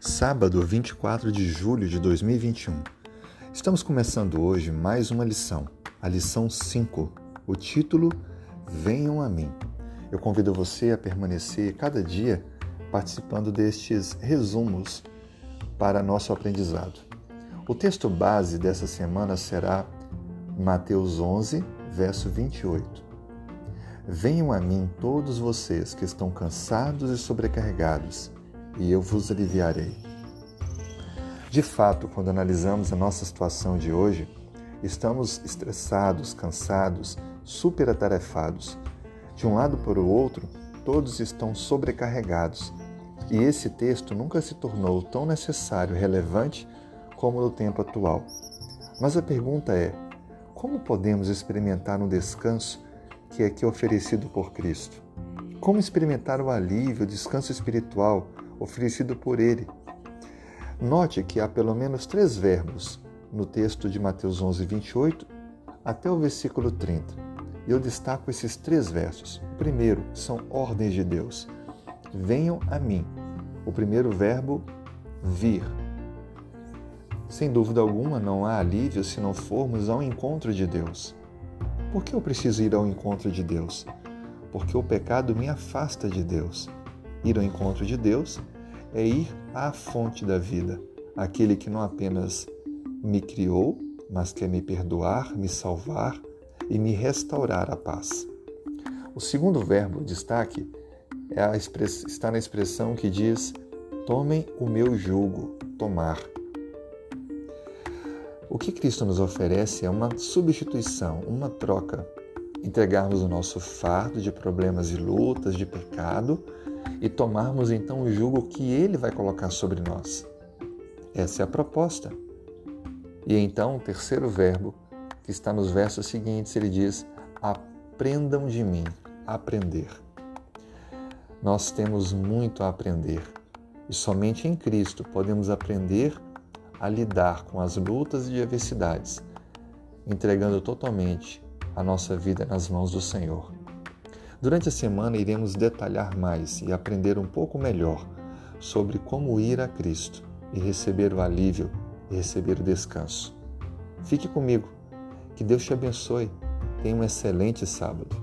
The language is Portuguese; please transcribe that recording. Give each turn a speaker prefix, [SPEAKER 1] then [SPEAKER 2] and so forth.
[SPEAKER 1] Sábado, 24 de julho de 2021. Estamos começando hoje mais uma lição, a lição 5. O título Venham a mim. Eu convido você a permanecer cada dia participando destes resumos para nosso aprendizado. O texto base dessa semana será Mateus 11, verso 28. Venham a mim todos vocês que estão cansados e sobrecarregados, e eu vos aliviarei. De fato, quando analisamos a nossa situação de hoje, estamos estressados, cansados, superatarefados. De um lado para o outro, todos estão sobrecarregados. E esse texto nunca se tornou tão necessário relevante como no tempo atual. Mas a pergunta é: como podemos experimentar um descanso que é aqui oferecido por Cristo. Como experimentar o alívio, o descanso espiritual oferecido por Ele? Note que há pelo menos três verbos no texto de Mateus 11, 28 até o versículo 30. E eu destaco esses três versos. O primeiro são ordens de Deus. Venham a mim. O primeiro verbo, vir. Sem dúvida alguma, não há alívio se não formos ao encontro de Deus. Por que eu preciso ir ao encontro de Deus? Porque o pecado me afasta de Deus. Ir ao encontro de Deus é ir à fonte da vida, aquele que não apenas me criou, mas quer me perdoar, me salvar e me restaurar a paz. O segundo verbo destaque é está na expressão que diz: Tomem o meu jugo, tomar. O que Cristo nos oferece é uma substituição, uma troca. Entregarmos o nosso fardo de problemas e lutas, de pecado, e tomarmos então o jugo que Ele vai colocar sobre nós. Essa é a proposta. E então, o terceiro verbo, que está nos versos seguintes, ele diz: Aprendam de mim, aprender. Nós temos muito a aprender e somente em Cristo podemos aprender a lidar com as lutas e adversidades, entregando totalmente a nossa vida nas mãos do Senhor. Durante a semana iremos detalhar mais e aprender um pouco melhor sobre como ir a Cristo e receber o alívio e receber o descanso. Fique comigo. Que Deus te abençoe. Tenha um excelente sábado.